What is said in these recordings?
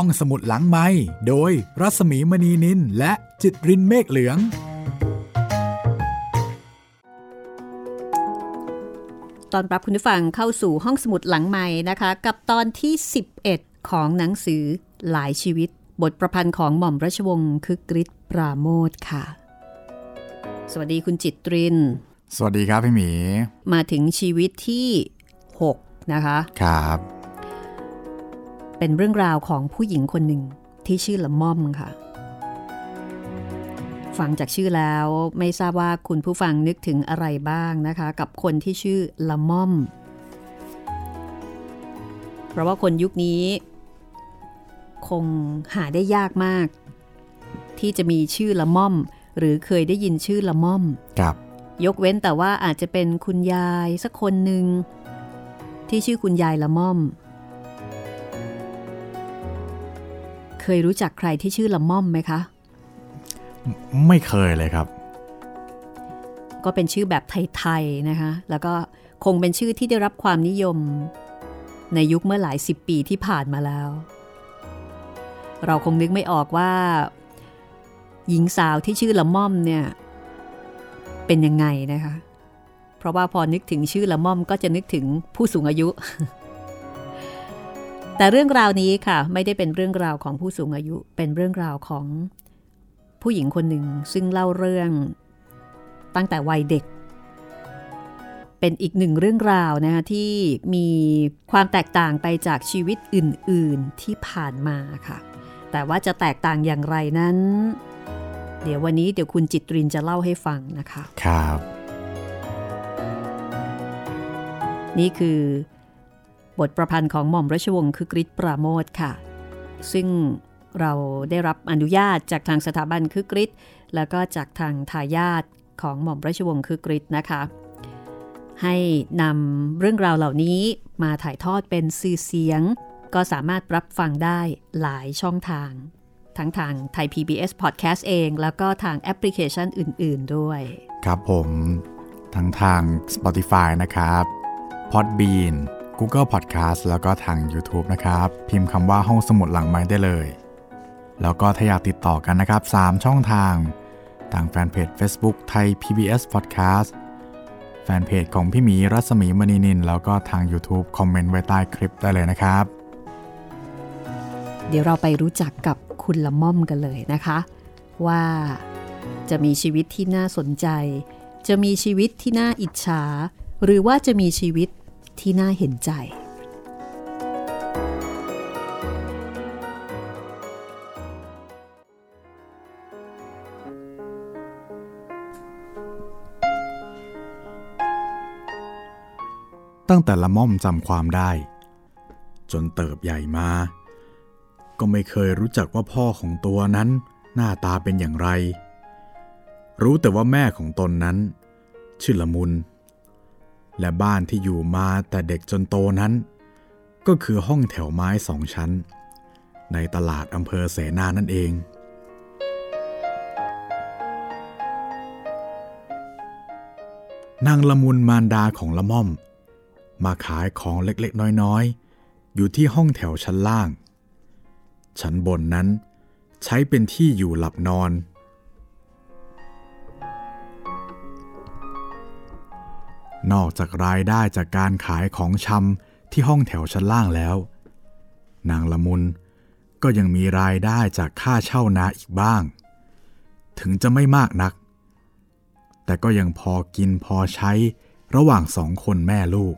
ห้องสมุดหลังไม้โดยรัสมีมณีนินและจิตรินเมฆเหลือง ตอนรับคุณผู้ฟังเข้าสู่ห้องสมุดหลังใหม่นะคะ กับตอนที่ 11 ของหนังสือหลายชีวิต บทประพันธ์ของหม่อมราชวงศ์คึกฤทธิ์ปราโมทค่ะ สวัสดีคุณจิตริน สวัสดีครับพี่หมี มาถึงชีวิตที่ 6 นะคะ ครับ เป็นเรื่องราวของผู้หญิงคนหนึ่งที่ชื่อละม่อมค่ะ ฟังจากชื่อแล้วไม่ทราบว่าคุณผู้ฟังนึกถึงอะไรบ้างนะคะ กับคนที่ชื่อละม่อม เพราะว่าคนยุคนี้ คงหาได้ยากมาก ที่จะมีชื่อละม่อม หรือเคยได้ยินชื่อละม่อมครับ ยกเว้นแต่ว่าอาจจะเป็นคุณยายสักคนหนึ่งที่ชื่อคุณยายละม่อม เคยรู้จักใครที่ชื่อละม่อมไหมคะ ไม่เคยเลยครับ ก็เป็นชื่อแบบไทยๆนะคะ แล้วก็คงเป็นชื่อที่ได้รับความนิยม ในยุคเมื่อหลายสิบปีที่ผ่านมาแล้ว เราคงนึกไม่ออกว่า หญิงสาวที่ชื่อละม่อมเนี่ย เป็นยังไงนะคะ เพราะว่าพอนึกถึงชื่อละม่อมก็จะนึกถึงผู้สูงอายุ แต่เรื่องราวนี้ค่ะ ไม่ได้เป็นเรื่องราวของผู้สูงอายุ เป็นเรื่องราวของผู้หญิงคนหนึ่ง ซึ่งเล่าเรื่องตั้งแต่วัยเด็ก เป็นอีกหนึ่งเรื่องราวนะคะที่มีความแตกต่างไปจากชีวิตอื่น ๆที่ผ่านมาค่ะ แต่ว่าจะแตกต่างอย่างไรนั้น เดี๋ยววันนี้เดี๋ยวคุณจิตรินจะเล่าให้ฟังนะคะ ครับ นี่คือ บทประพันธ์ของหม่อมราชวงศ์คือกริชปราโมทค่ะ ซึ่งเราได้รับอนุญาตจากทางสถาบันคือกริชแล้วก็จากทางทายาทของหม่อมราชวงศ์คือกริชนะคะ ให้นำเรื่องราวเหล่านี้มาถ่ายทอดเป็นสื่อเสียง ก็สามารถรับฟังได้หลายช่องทาง ทั้งทางไทย PBS Podcast เอง แล้วก็ทางแอปพลิเคชันอื่น ๆ ด้วย ครับผมทั้งทาง Spotify นะครับ Podbean Google Podcast แล้วก็ทาง YouTube นะครับ พิมพ์คำว่าห้องสมุดหลังไม้ได้เลย แล้วก็ถ้าอยากติดต่อกันนะครับ 3 ช่องทางทางแฟนเพจ Facebook ไทย PBS Podcast แฟนเพจของพี่หมีรัศมีมณีนิน แล้วก็ทาง YouTube คอมเมนต์ไว้ใต้คลิปได้เลยนะครับ เดี๋ยวเราไปรู้จักกับคุณละม่อมกันเลยนะคะ ว่าจะมีชีวิตที่น่าสนใจ จะมีชีวิตที่น่าอิจฉา หรือว่าจะมีชีวิต ที่น่าเห็นใจ ตั้งแต่ละม่อมจำความได้ จนเติบใหญ่มา ก็ไม่เคยรู้จักว่าพ่อของตัวนั้นหน้าตาเป็นอย่างไร รู้แต่ว่าแม่ของตนนั้น ชื่อละมุน และบ้านที่อยู่มาแต่เด็กจนโตนั้น ก็คือห้องแถวไม้สองชั้น ในตลาดอำเภอเสนานั่นเอง นางละมุนมารดาของละม่อม มาขายของเล็กๆ น้อยๆ อยู่ที่ห้องแถวชั้นล่าง ชั้นบนนั้นใช้เป็นที่อยู่หลับนอน นอกจากรายได้จากการขายของชำที่ห้องแถวชั้นล่างแล้ว นางละมุนก็ยังมีรายได้จากค่าเช่านาอีกบ้าง ถึงจะไม่มากนัก แต่ก็ยังพอกินพอใช้ระหว่างสองคนแม่ลูก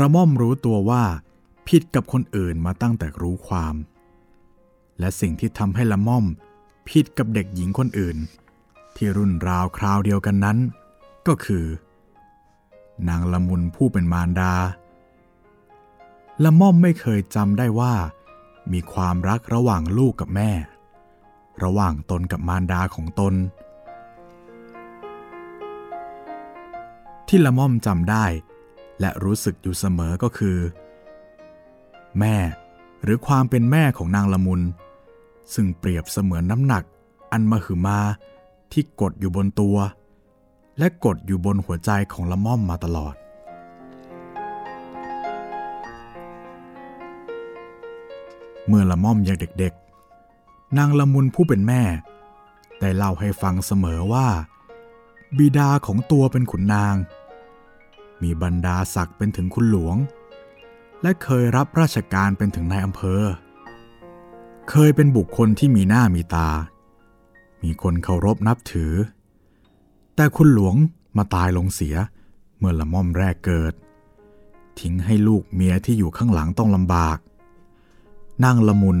ระม่อมรู้ตัวว่าผิดกับคนอื่นมาตั้งแต่รู้ความ และสิ่งที่ทำให้ละม่อม ผิดกับเด็กหญิงคนอื่น ที่รุ่นราวคราวเดียวกันนั้น ก็คือ นางละมุนผู้เป็นมารดา ละม่อมไม่เคยจำได้ว่า มีความรักระหว่างลูกกับแม่ ระหว่างตนกับมารดาของตน ที่ละม่อมจำได้ และรู้สึกอยู่เสมอก็คือ แม่หรือความเป็นแม่ของนางละมุน ซึ่งเปรียบเสมือนน้ำหนักอันมหึมาที่กดอยู่บนตัว และกดอยู่บนหัวใจของละม่อมมาตลอด เมื่อละม่อมยังเด็กๆ นางละมุนผู้เป็นแม่ ได้เล่าให้ฟังเสมอว่า บิดาของตัวเป็นขุนนาง มีบรรดาศักดิ์เป็นถึงคุณหลวง และเคยรับราชการเป็นถึงนายอำเภอ เคยเป็นบุคคลที่มีหน้ามีตา มีคนเคารพนับถือ แต่คุณหลวงมาตายลงเสียเมื่อละม่อมแรกเกิด ทิ้งให้ลูกเมียที่อยู่ข้างหลังต้องลำบากนั่งละมุน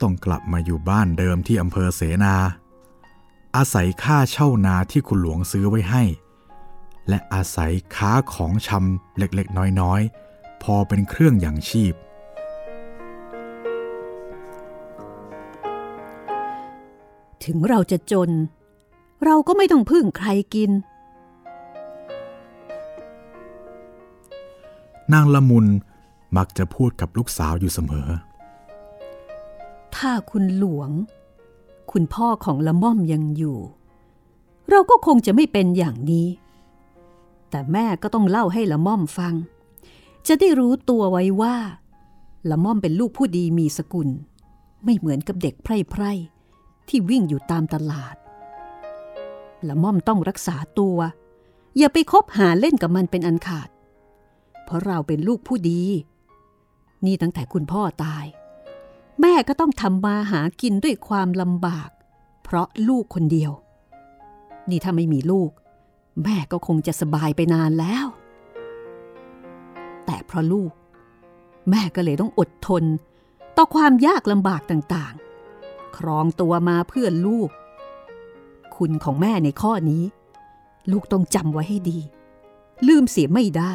ต้องกลับมาอยู่บ้านเดิมที่อำเภอเสนา อาศัยค่าเช่านาที่คุณหลวงซื้อไว้ให้ และอาศัยค้าของชำเล็กๆ น้อยๆ พอเป็นเครื่องอย่างชีพ ถึงเราจะจน เราก็ไม่ต้องพึ่งใครกิน นางละมุนมักจะพูดกับลูกสาวอยู่เสมอ ถ้าคุณหลวง คุณพ่อของละม่อมยังอยู่ เราก็คงจะไม่เป็นอย่างนี้ แต่แม่ก็ต้องเล่าให้ละม่อมฟัง จะได้รู้ตัวไว้ว่าละม่อมเป็นลูกผู้ดีมีสกุล ไม่เหมือนกับเด็กไพร่ๆ ที่วิ่งอยู่ตามตลาด ละม่อมต้องรักษาตัว อย่าไปคบหาเล่นกับมันเป็นอันขาด เพราะเราเป็นลูกผู้ดี นี่ตั้งแต่คุณพ่อตาย แม่ก็ต้องทำมาหากินด้วยความลำบาก เพราะลูกคนเดียว นี่ถ้าไม่มีลูก แม่ก็คงจะสบายไปนานแล้ว แต่เพราะลูก แม่ก็เลยต้องอดทน ต่อความยากลำบากต่างๆ ครองตัวมาเพื่อลูก คุณของแม่ในข้อนี้ ลูกต้องจำไว้ให้ดี ลืมเสียไม่ได้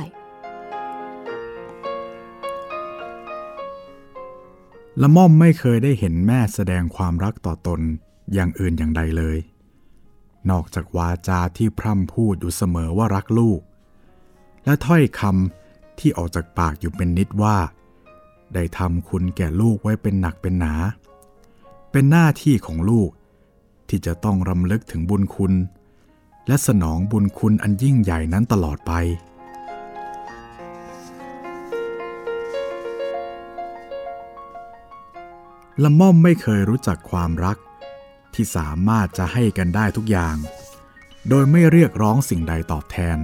ละม่อมไม่เคยได้เห็นแม่แสดงความรักต่อตนอย่างอื่นอย่างใดเลย นอกจากวาจาที่พร่ำพูดอยู่เสมอว่ารักลูก และถ้อยคำที่ออกจากปากอยู่เป็นนิดว่า ได้ทำคุณแก่ลูกไว้เป็นหนักเป็นหนา เป็นหน้าที่ของลูก ที่จะต้องรำลึกถึงบุญคุณ และสนองบุญคุณอันยิ่งใหญ่นั้นตลอดไป ละม่อมไม่เคยรู้จักความรัก ที่สามารถจะให้กันได้ทุกอย่าง โดยไม่เรียกร้องสิ่งใดตอบแทน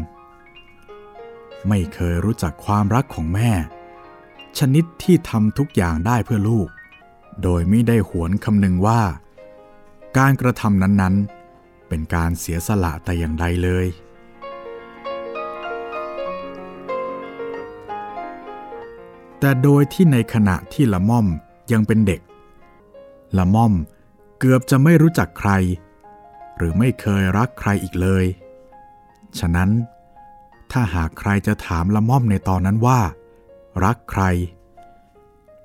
ไม่เคยรู้จักความรักของแม่ ชนิดที่ทำทุกอย่างได้เพื่อลูก โดยไม่ได้หวนคำนึงว่า การกระทำนั้นๆ เป็นการเสียสละแต่อย่างใดเลย แต่โดยที่ในขณะที่ละม่อมยังเป็นเด็ก ละม่อมเกือบจะไม่รู้จักใคร หรือไม่เคยรักใครอีกเลย ฉะนั้น ถ้าหากใครจะถามละม่อมในตอนนั้นว่า รักใคร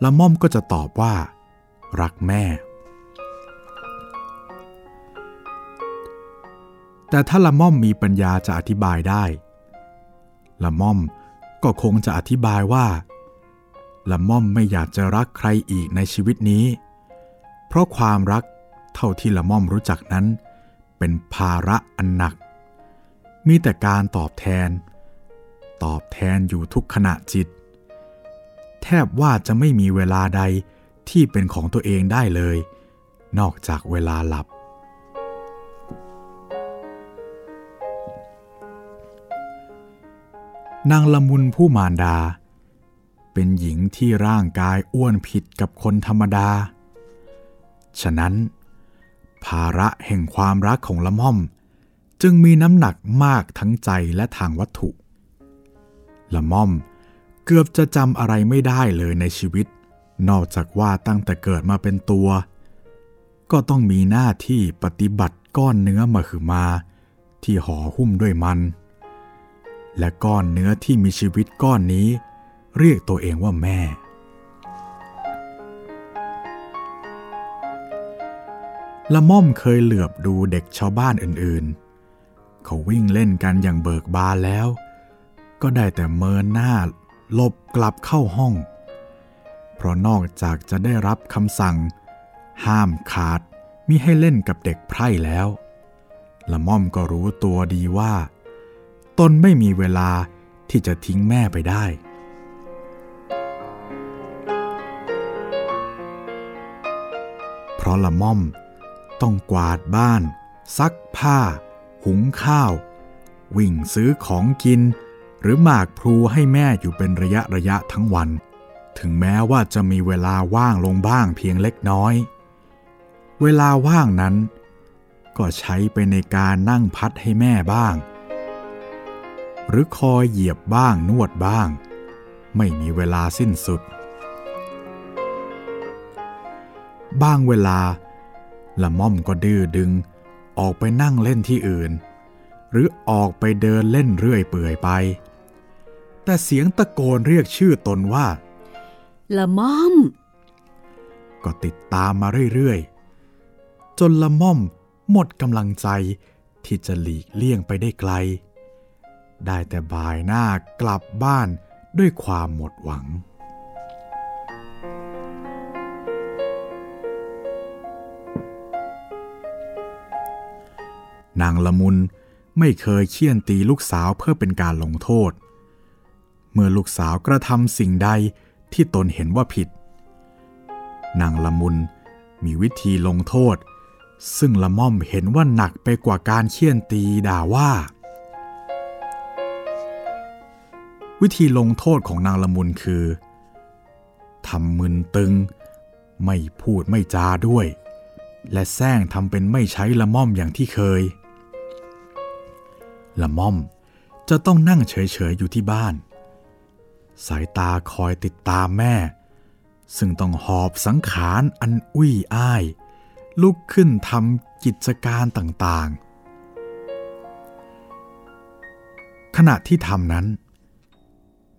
ละม่อมก็จะตอบว่า รักแม่ แต่ถ้าละม่อมมีปัญญาจะอธิบายได้ ละม่อมก็คงจะอธิบายว่า ละม่อมไม่อยากจะรักใครอีกในชีวิตนี้ เพราะความรักเท่าที่ละม่อมรู้จักนั้น เป็นภาระอันหนัก มีแต่การตอบแทน ตอบแทนอยู่ทุกขณะจิต แทบว่าจะไม่มีเวลาใด ที่เป็นของตัวเองได้เลย นอกจากเวลาหลับ นางละมุนผู้มารดา เป็นหญิงที่ร่างกายอ้วนผิดกับคนธรรมดา ฉะนั้น ภาระแห่งความรักของละม่อม จึงมีน้ำหนักมากทั้งใจและทางวัตถุ ละม่อมเกือบจะจำอะไรไม่ได้เลยในชีวิต นอกจากว่าตั้งแต่เกิดมาเป็นตัว ก็ต้องมีหน้าที่ปฏิบัติก้อนเนื้อมาคือมา ที่ห่อหุ้มด้วยมัน และก้อนเนื้อที่มีชีวิตก้อนนี้ เรียกตัวเองว่าแม่ ละม่อมเคยเหลือบดูเด็กชาวบ้านอื่นๆ เขาวิ่งเล่นกันอย่างเบิกบานแล้ว ก็ได้แต่เมินหน้าหลบกลับเข้าห้อง เพราะนอกจากจะได้รับคำสั่ง ห้ามขาดมิให้เล่นกับเด็กไพร่แล้ว ละม่อมก็รู้ตัวดีว่า ตนไม่มีเวลาที่จะทิ้งแม่ไปได้ เพราะละม่อมต้องกวาดบ้าน ซักผ้า หุงข้าว วิ่งซื้อของกิน หรือหมากพลูให้แม่อยู่เป็นระยะระยะทั้งวัน ถึงแม้ว่าจะมีเวลาว่างลงบ้างเพียงเล็กน้อย เวลาว่างนั้น ก็ใช้ไปในการนั่งพัดให้แม่บ้าง หรือคอยเหยียบบ้างนวดบ้าง ไม่มีเวลาสิ้นสุด บ้างเวลาละม่อมก็ดื้อดึงออกไปนั่งเล่นที่อื่น หรือออกไปเดินเล่นเรื่อยเปื่อยไป แต่เสียงตะโกนเรียกชื่อตนว่า ละม่อม ก็ติดตามมาเรื่อยๆ จนละม่อมหมดกำลังใจที่จะหลีกเลี่ยงไปได้ไกล ได้แต่บายหน้ากลับบ้านด้วยความหมดหวัง นางละมุนไม่เคยเคี่ยนตีลูกสาวเพื่อเป็นการลงโทษ เมื่อลูกสาวกระทำสิ่งใด ที่ตนเห็นว่าผิด นางละมุนมีวิธีลงโทษ ซึ่งละม่อมเห็นว่าหนักไปกว่าการเคี่ยนตีด่าว่า วิธีลงโทษของนางละมุนคือทำมึนตึง ไม่พูดไม่จาด้วย และแซงทำเป็นไม่ใช้ละม่อมอย่างที่เคย ละม่อมจะต้องนั่งเฉยๆอยู่ที่บ้าน สายตาคอยติดตามแม่ ซึ่งต้องหอบสังขารอันอุ้ยอ้าย ลุกขึ้นทำกิจการต่างๆ ขณะที่ทำนั้น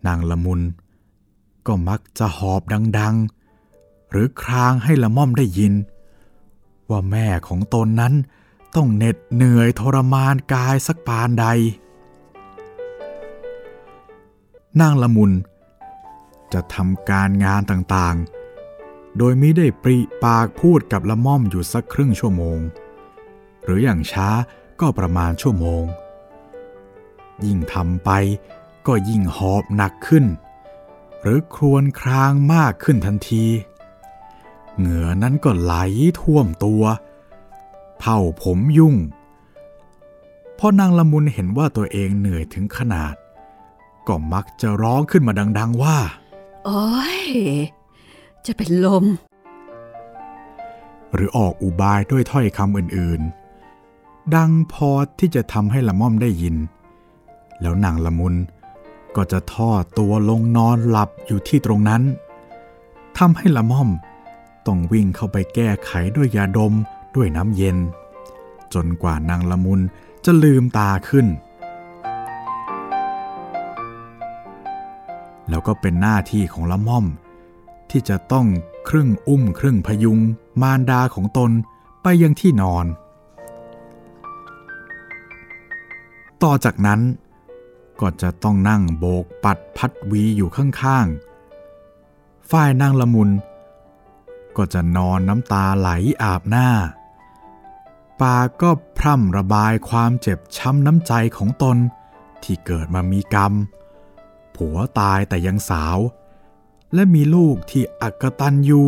นางละมุน ก็มักจะหอบดังๆ หรือครางให้ละม่อมได้ยิน ว่าแม่ของตนนั้นต้องเหน็ดเหนื่อยทรมานกายสักปานใด นางละมุน จะทำการงานต่างๆ โดยมิได้ปริปากพูดกับละม่อมอยู่สักครึ่งชั่วโมง หรืออย่างช้าก็ประมาณชั่วโมง ยิ่งทำไปก็ยิ่งหอบหนักขึ้น หรือครวญครางมากขึ้นทันที เหงื่อนั้นก็ไหลท่วมตัวเผาผมยุ่งพอนางละมุนเห็นว่าตัวเองเหนื่อยถึงขนาด ก็มักจะร้องขึ้นมาดัง ๆว่า โอ้ย จะเป็นลม หรือออกอุบายด้วยถ้อยคำอื่นๆ ดังพอที่จะทำให้ละม่อมได้ยิน แล้วนางละมุนก็จะทอดตัวลงนอนหลับอยู่ที่ตรงนั้นทำให้ละม่อมต้องวิ่งเข้าไปแก้ไขด้วยยาดมด้วยน้ำเย็น จนกว่านางละมุนจะลืมตาขึ้น แล้วก็เป็นหน้าที่ของละม่อม ที่จะต้องครึ่งอุ้มครึ่งพยุง มารดาของตนไปยังที่นอน ต่อจากนั้นก็จะต้องนั่งโบกปัดพัดวีอยู่ข้างๆ ฝ่ายนางละมุน ก็จะนอนน้ำตาไหลอาบหน้า ปาก็พร่ำระบายความเจ็บช้ำน้ำใจของตนที่เกิดมามีกรรม ผัวตายแต่ยังสาว และมีลูกที่อักตันยู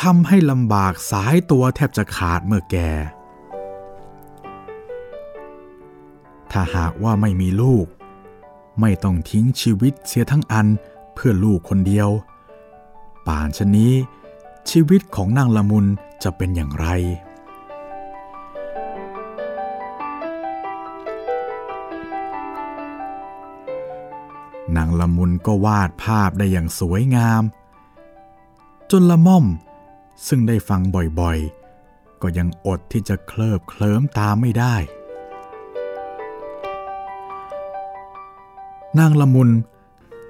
ทำให้ลำบากสายตัวแทบจะขาดเมื่อแก่ ถ้าหากว่าไม่มีลูก ไม่ต้องทิ้งชีวิตเสียทั้งอันเพื่อลูกคนเดียว ป่านชนี้ชีวิตของนางละมุนจะเป็นอย่างไร นางละมุนก็วาดภาพได้อย่างสวยงาม จนละม่อม ซึ่งได้ฟังบ่อยๆ ก็ยังอดที่จะเคลิบเคลิ้มตามไม่ได้ นางละมุน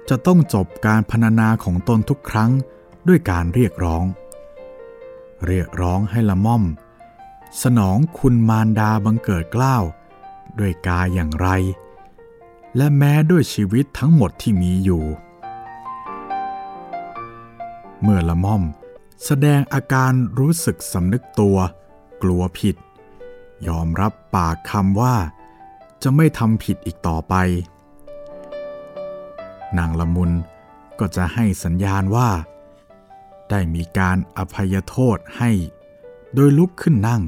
จะต้องจบการพรรณนาของตนทุกครั้งด้วยการเรียกร้อง เรียกร้องให้ละม่อม สนองคุณมารดาบังเกิดกล้าว ด้วยกายอย่างไร และแม้ด้วยชีวิตทั้งหมดที่มีอยู่ เมื่อละม่อมแสดงอาการรู้สึกสำนึกตัว กลัวผิด ยอมรับปากคำว่า จะไม่ทำผิดอีกต่อไป นางละมุนก็จะให้สัญญาณว่า ได้มีการอภัยโทษให้ โดยลุกขึ้นนั่ง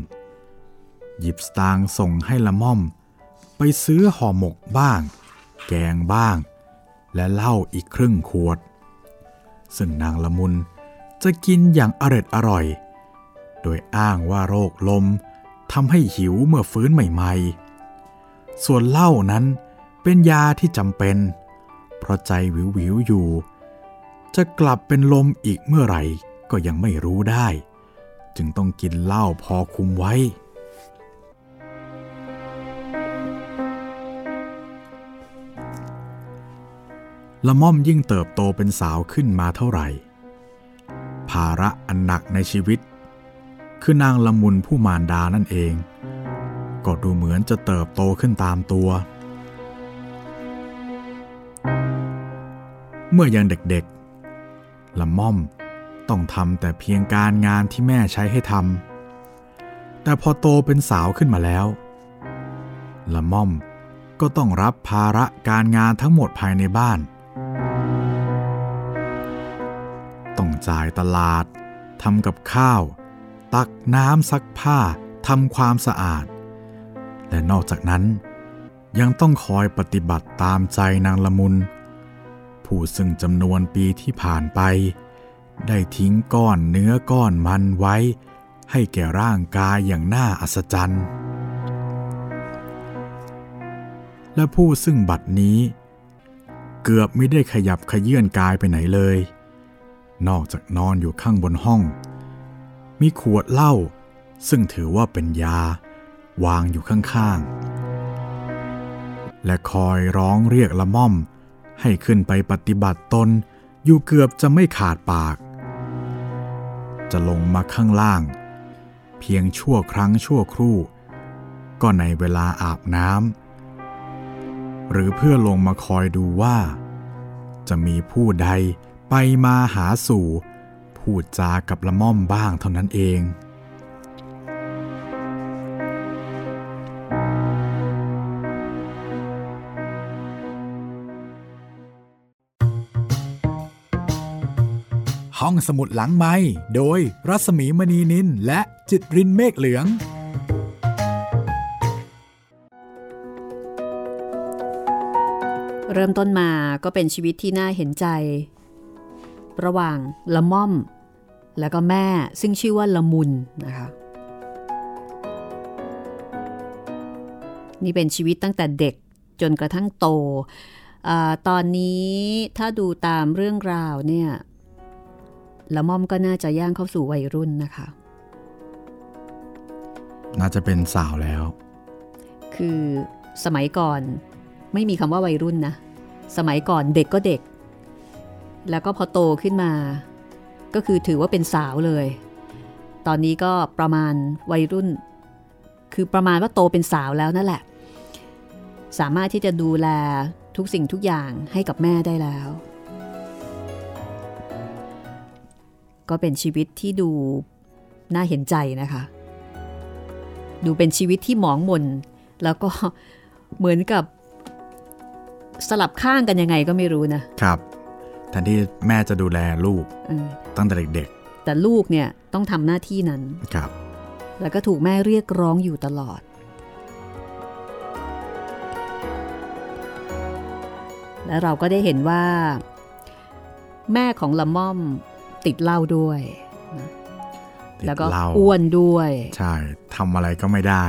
หยิบสตางค์ส่งให้ละม่อม ไปซื้อห่อหมกบ้าง แกงบ้าง และเหล้าอีกครึ่งขวด ซึ่งนางละมุนจะกินอย่างอร็ดอร่อย โดยอ้างว่าโรคลมทำให้หิวเมื่อฟื้นใหม่ๆ ส่วนเหล้านั้นเป็นยาที่จำเป็น เพราะใจวิววิวอยู่ จะกลับเป็นลมอีกเมื่อไหร่ก็ยังไม่รู้ได้ จึงต้องกินเหล้าพอคุมไว้ ละม่อมยิ่งเติบโตเป็นสาวขึ้นมาเท่าไหร่ ภาระอันหนักในชีวิต คือนางละมุนผู้มารดานั่นเอง ก็ดูเหมือนจะเติบโตขึ้นตามตัว เมื่อยังเด็กๆ ละม่อมต้องทำแต่เพียงการงานที่แม่ใช้ให้ทำ แต่พอโตเป็นสาวขึ้นมาแล้ว ละม่อมก็ต้องรับภาระการงานทั้งหมดภายในบ้าน ต้องจ่ายตลาดทำกับข้าว ตักน้ำซักผ้าทำความสะอาด และนอกจากนั้น ยังต้องคอยปฏิบัติตามใจนางละมุน ผู้ซึ่งจำนวนปีที่ผ่านไป ได้ทิ้งก้อนเนื้อก้อนมันไว้ ให้แก่ร่างกายอย่างน่าอัศจรรย์ และผู้ซึ่งบัดนี้ เกือบไม่ได้ขยับขยื่นกายไปไหนเลย นอกจากนอนอยู่ข้างบนห้อง มีขวดเหล้าซึ่งถือว่าเป็นยาวางอยู่ข้างๆ และคอยร้องเรียกละม่อม ให้ขึ้นไปปฏิบัติตนอยู่เกือบจะไม่ขาดปาก จะลงมาข้างล่าง เพียงชั่วครั้งชั่วครู่ ก็ในเวลาอาบน้ำหรือเพื่อลงมาคอยดูว่า จะมีผู้ใด ไปมาหาสู่ พูดจากับละม่อมบ้างเท่านั้นเอง ห้องสมุดหลังไม้โดยรัสมีมณีนินและจิตรินเมฆเหลืองเริ่มต้นมาก็เป็นชีวิตที่น่าเห็นใจ ระหว่างละม่อม แล้วก็แม่ซึ่งชื่อว่าละมุนนะคะนี่เป็นชีวิตตั้งแต่เด็กจนกระทั่งโตอาตอนนี้ถ้าดูตามเรื่องราวเนี่ยละม่อมก็น่าจะย่างเข้าสู่วัยรุ่นนะคะ น่าจะเป็นสาวแล้ว คือสมัยก่อนไม่มีคำว่าวัยรุ่นนะ สมัยก่อนเด็กก็เด็ก แล้วก็พอโตขึ้นมา ก็คือถือว่าเป็นสาวเลย ตอนนี้ก็ประมาณวัยรุ่น คือประมาณว่าโตเป็นสาวแล้วนั่นแหละ สามารถที่จะดูแลทุกสิ่งทุกอย่างให้กับแม่ได้แล้ว ก็เป็นชีวิตที่ดูน่าเห็นใจนะคะ ดูเป็นชีวิตที่หมองมน แล้วก็เหมือนกับสลับข้างกันยังไงก็ไม่รู้นะครับ แทนที่แม่จะดูแลลูกเออตั้งแต่เด็กแต่ลูกเนี่ยต้องทำหน้าที่นั้นๆครับ แล้วก็ถูกแม่เรียกร้องอยู่ตลอด และเราก็ได้เห็นว่า แม่ของละม่อมติดเหล้าด้วยนะติดแล้วก็เหล้าอ้วนด้วย ใช่ทำอะไรก็ไม่ได้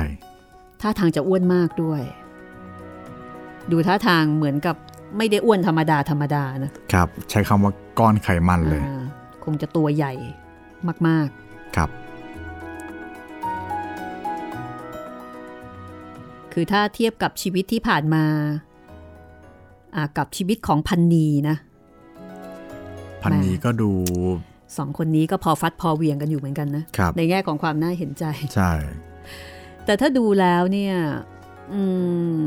ท่าทางจะอ้วนมากด้วย ดูท่าทางเหมือนกับ ไม่ได้อ้วนธรรมดาธรรมดานะครับ ใช้คำว่าก้อนไขมันเลยอ่าคงจะตัวใหญ่มากครับๆคือถ้าเทียบกับชีวิตที่ผ่านมาอ่ากับชีวิตของพันนีนะ พันนี้ก็ดูสองคนนี้ก็พอฟัดพอเหวียงกันอยู่เหมือนกันนะครับในแง่ของความน่าเห็นใจ ใช่ แต่ถ้าดูแล้วเนี่ย อืม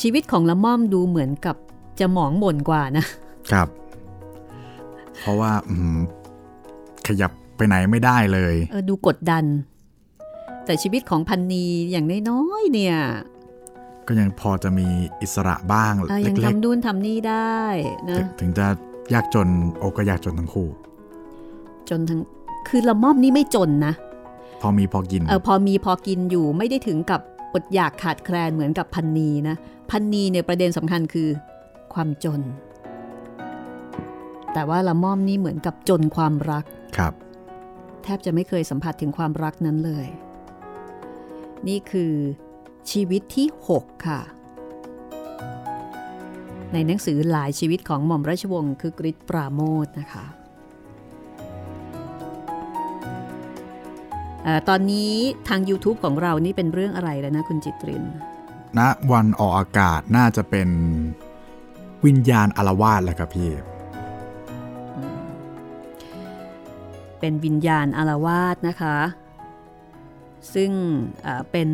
ชีวิตของละม่อมดูเหมือนกับจะหมองหม่นกว่านะ ครับ เพราะว่าอืมขยับไปไหนไม่ได้เลยเออดูกดดัน แต่ชีวิตของพันนีอย่างน้อยๆเนี่ย ก็ยังพอจะมีอิสระบ้างอะเยังล็กทำนู่นทำนี่ได้ๆนะถึงถึงจะยากจนโอก็ยากจนทั้งคู่ จนทั้งคือละม่อมนี่ไม่จนนะ พอมีพอกินเออพอมีพอกินอยู่ไม่ได้ถึงกับอดอยากขาดแคลนเหมือนกับพันนีนะ พันนีเนี่ยประเด็นสำคัญคือ ความจน แต่ว่าละม่อมนี่เหมือนกับจนความรักครับ แทบจะไม่เคยสัมผัสถึงความรักนั้นเลย นี่คือชีวิตที่ 6 ค่ะ ในหนังสือหลายชีวิตของหม่อมราชวงศ์คือกริชปราโมทนะคะเออตอนนี้ทาง YouTube ของเรานี่เป็นเรื่องอะไรแล้วนะคุณจิตริน ณวันออกอากาศน่าจะเป็นวิญญาณอารวาสแหละครับพี่ เป็นวิญญาณอารวาสนะคะ ซึ่งเอ่อเป็น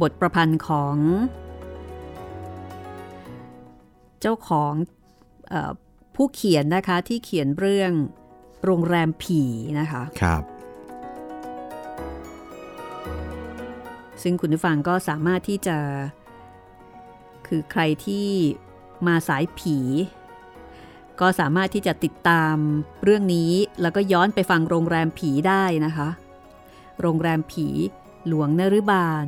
บทประพันธ์ของ เจ้าของเออผู้เขียนนะคะที่เขียนเรื่องโรงแรมผีนะคะ ครับ ซึ่งคุณผู้ฟังก็สามารถที่จะ คือใครที่มาสายผี ก็สามารถที่จะติดตามเรื่องนี้ แล้วก็ย้อนไปฟังโรงแรมผีได้นะคะ โรงแรมผีหลวงนฤบาล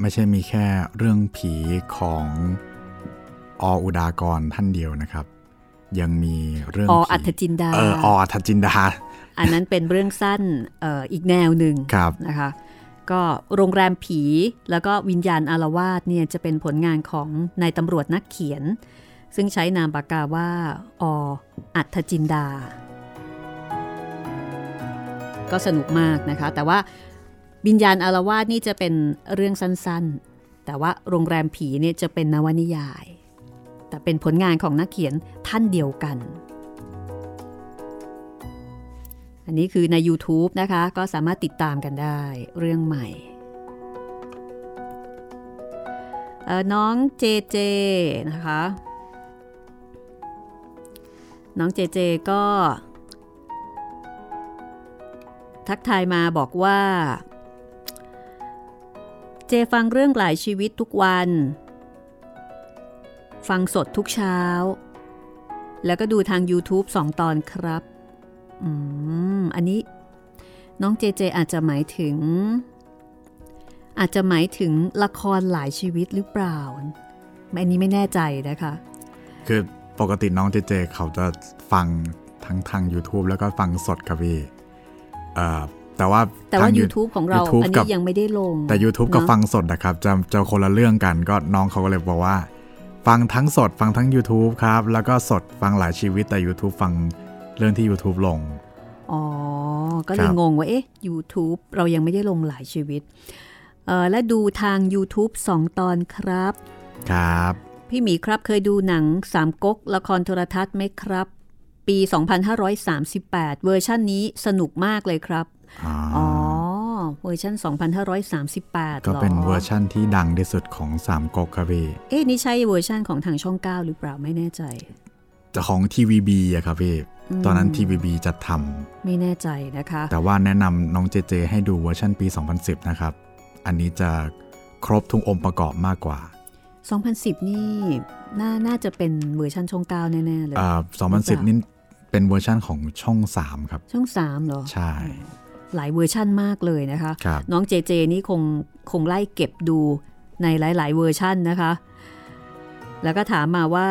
ไม่ใช่มีแค่เรื่องผีของออุดากรท่านเดียวนะครับ ยังมีเรื่องอผีอัธจินดาเออออัธจินดา อันนั้นเป็นเรื่องสั้นเอ่ออีกแนวหนึ่งครับนะคะ ก็โรงแรมผี แล้วก็วิญญาณอารวาสเนี่ยจะเป็นผลงานของนายตำรวจนักเขียน ซึ่งใช้นามปากกาว่าออัธจินดา ก็สนุกมากนะคะ แต่ว่าวิญญาณอารวาสนี่จะเป็นเรื่องสั้นๆ แต่ว่าโรงแรมผีเนี่ยจะเป็นนวนิยาย แต่เป็นผลงานของนักเขียนท่านเดียวกัน อันนี้คือใน YouTube นะคะ ก็สามารถติดตามกันได้เรื่องใหม่เอ่อน้องเจเจนะคะ น้องเจเจก็ ทักทายมาบอกว่า เจฟังเรื่องหลายชีวิตทุกวัน ฟังสดทุกเช้า แล้วก็ดูทาง YouTube สองตอนครับ อืม อันนี้น้องเจเจอาจจะหมายถึง อาจจะหมายถึงละครหลายชีวิตหรือเปล่า อันนี้ไม่แน่ใจนะคะ คือปกติน้องเจเจเขาจะฟังทั้งทาง YouTube แล้วก็ฟังสดครับพี่เอ่อแต่ว่าแต่ว่าทง YouTube ของเรา YouTube อันกันี้บยังไม่ได้ลง แต่ YouTube กับเนอะฟังสดนะครับจะจะคนละเรื่องกันก็น้องเขาก็เลยบอกว่า ฟังทั้งสดฟังทั้ง YouTube ครับ แล้วก็สดฟังหลายชีวิตแต่ YouTube ฟัง เรื่องที่ YouTube ลง อ๋อ ก็เลคยรับงงว่า เอ๊ะ YouTube เรายังไม่ได้ลงหลายชีวิต เออและดูทาง YouTube 2 ตอนครับ ครับ พี่หมีครับเคยดูหนังสามก๊กละครโทรทัศน์ไหมครับ ปี 2538 เวอร์ชันนี้สนุกมากเลยครับ อ๋ออ๋อเวอร์ชัน2538 ก็เป็นหรอเวอร์ชั่นที่ดังที่สุดของสามก๊กครับพี่เอ๊ะนี่ใช่เวอร์ชันของทางช่อง 9 หรือเปล่าไม่แน่ใจ แต่ของ TVB อะครับพี่ ตอนนั้น TVB จัดทไม่แน่ใจนะคะ แต่ว่าแนะนำน้องเจเจ ให้ดูเวอร์ชันปี 2010 นะครับ อันนี้จะครบทุกองค์ประกอบมากกว่า 2010 นี่น่าน่าจะเป็นเวอร์ชันช่อง9แน่ ๆ เลยอ่า2010 นี่เป็นเวอร์ชั่นของช่อง 3 ครับ ช่อง 3 เหรอ ใช่ หลายเวอร์ชั่นมากเลยนะคะครับน้องเจเจนี่คงคงไล่เก็บดูในหลาย ๆ เวอร์ชั่นนะคะ แล้วก็ถามมาว่า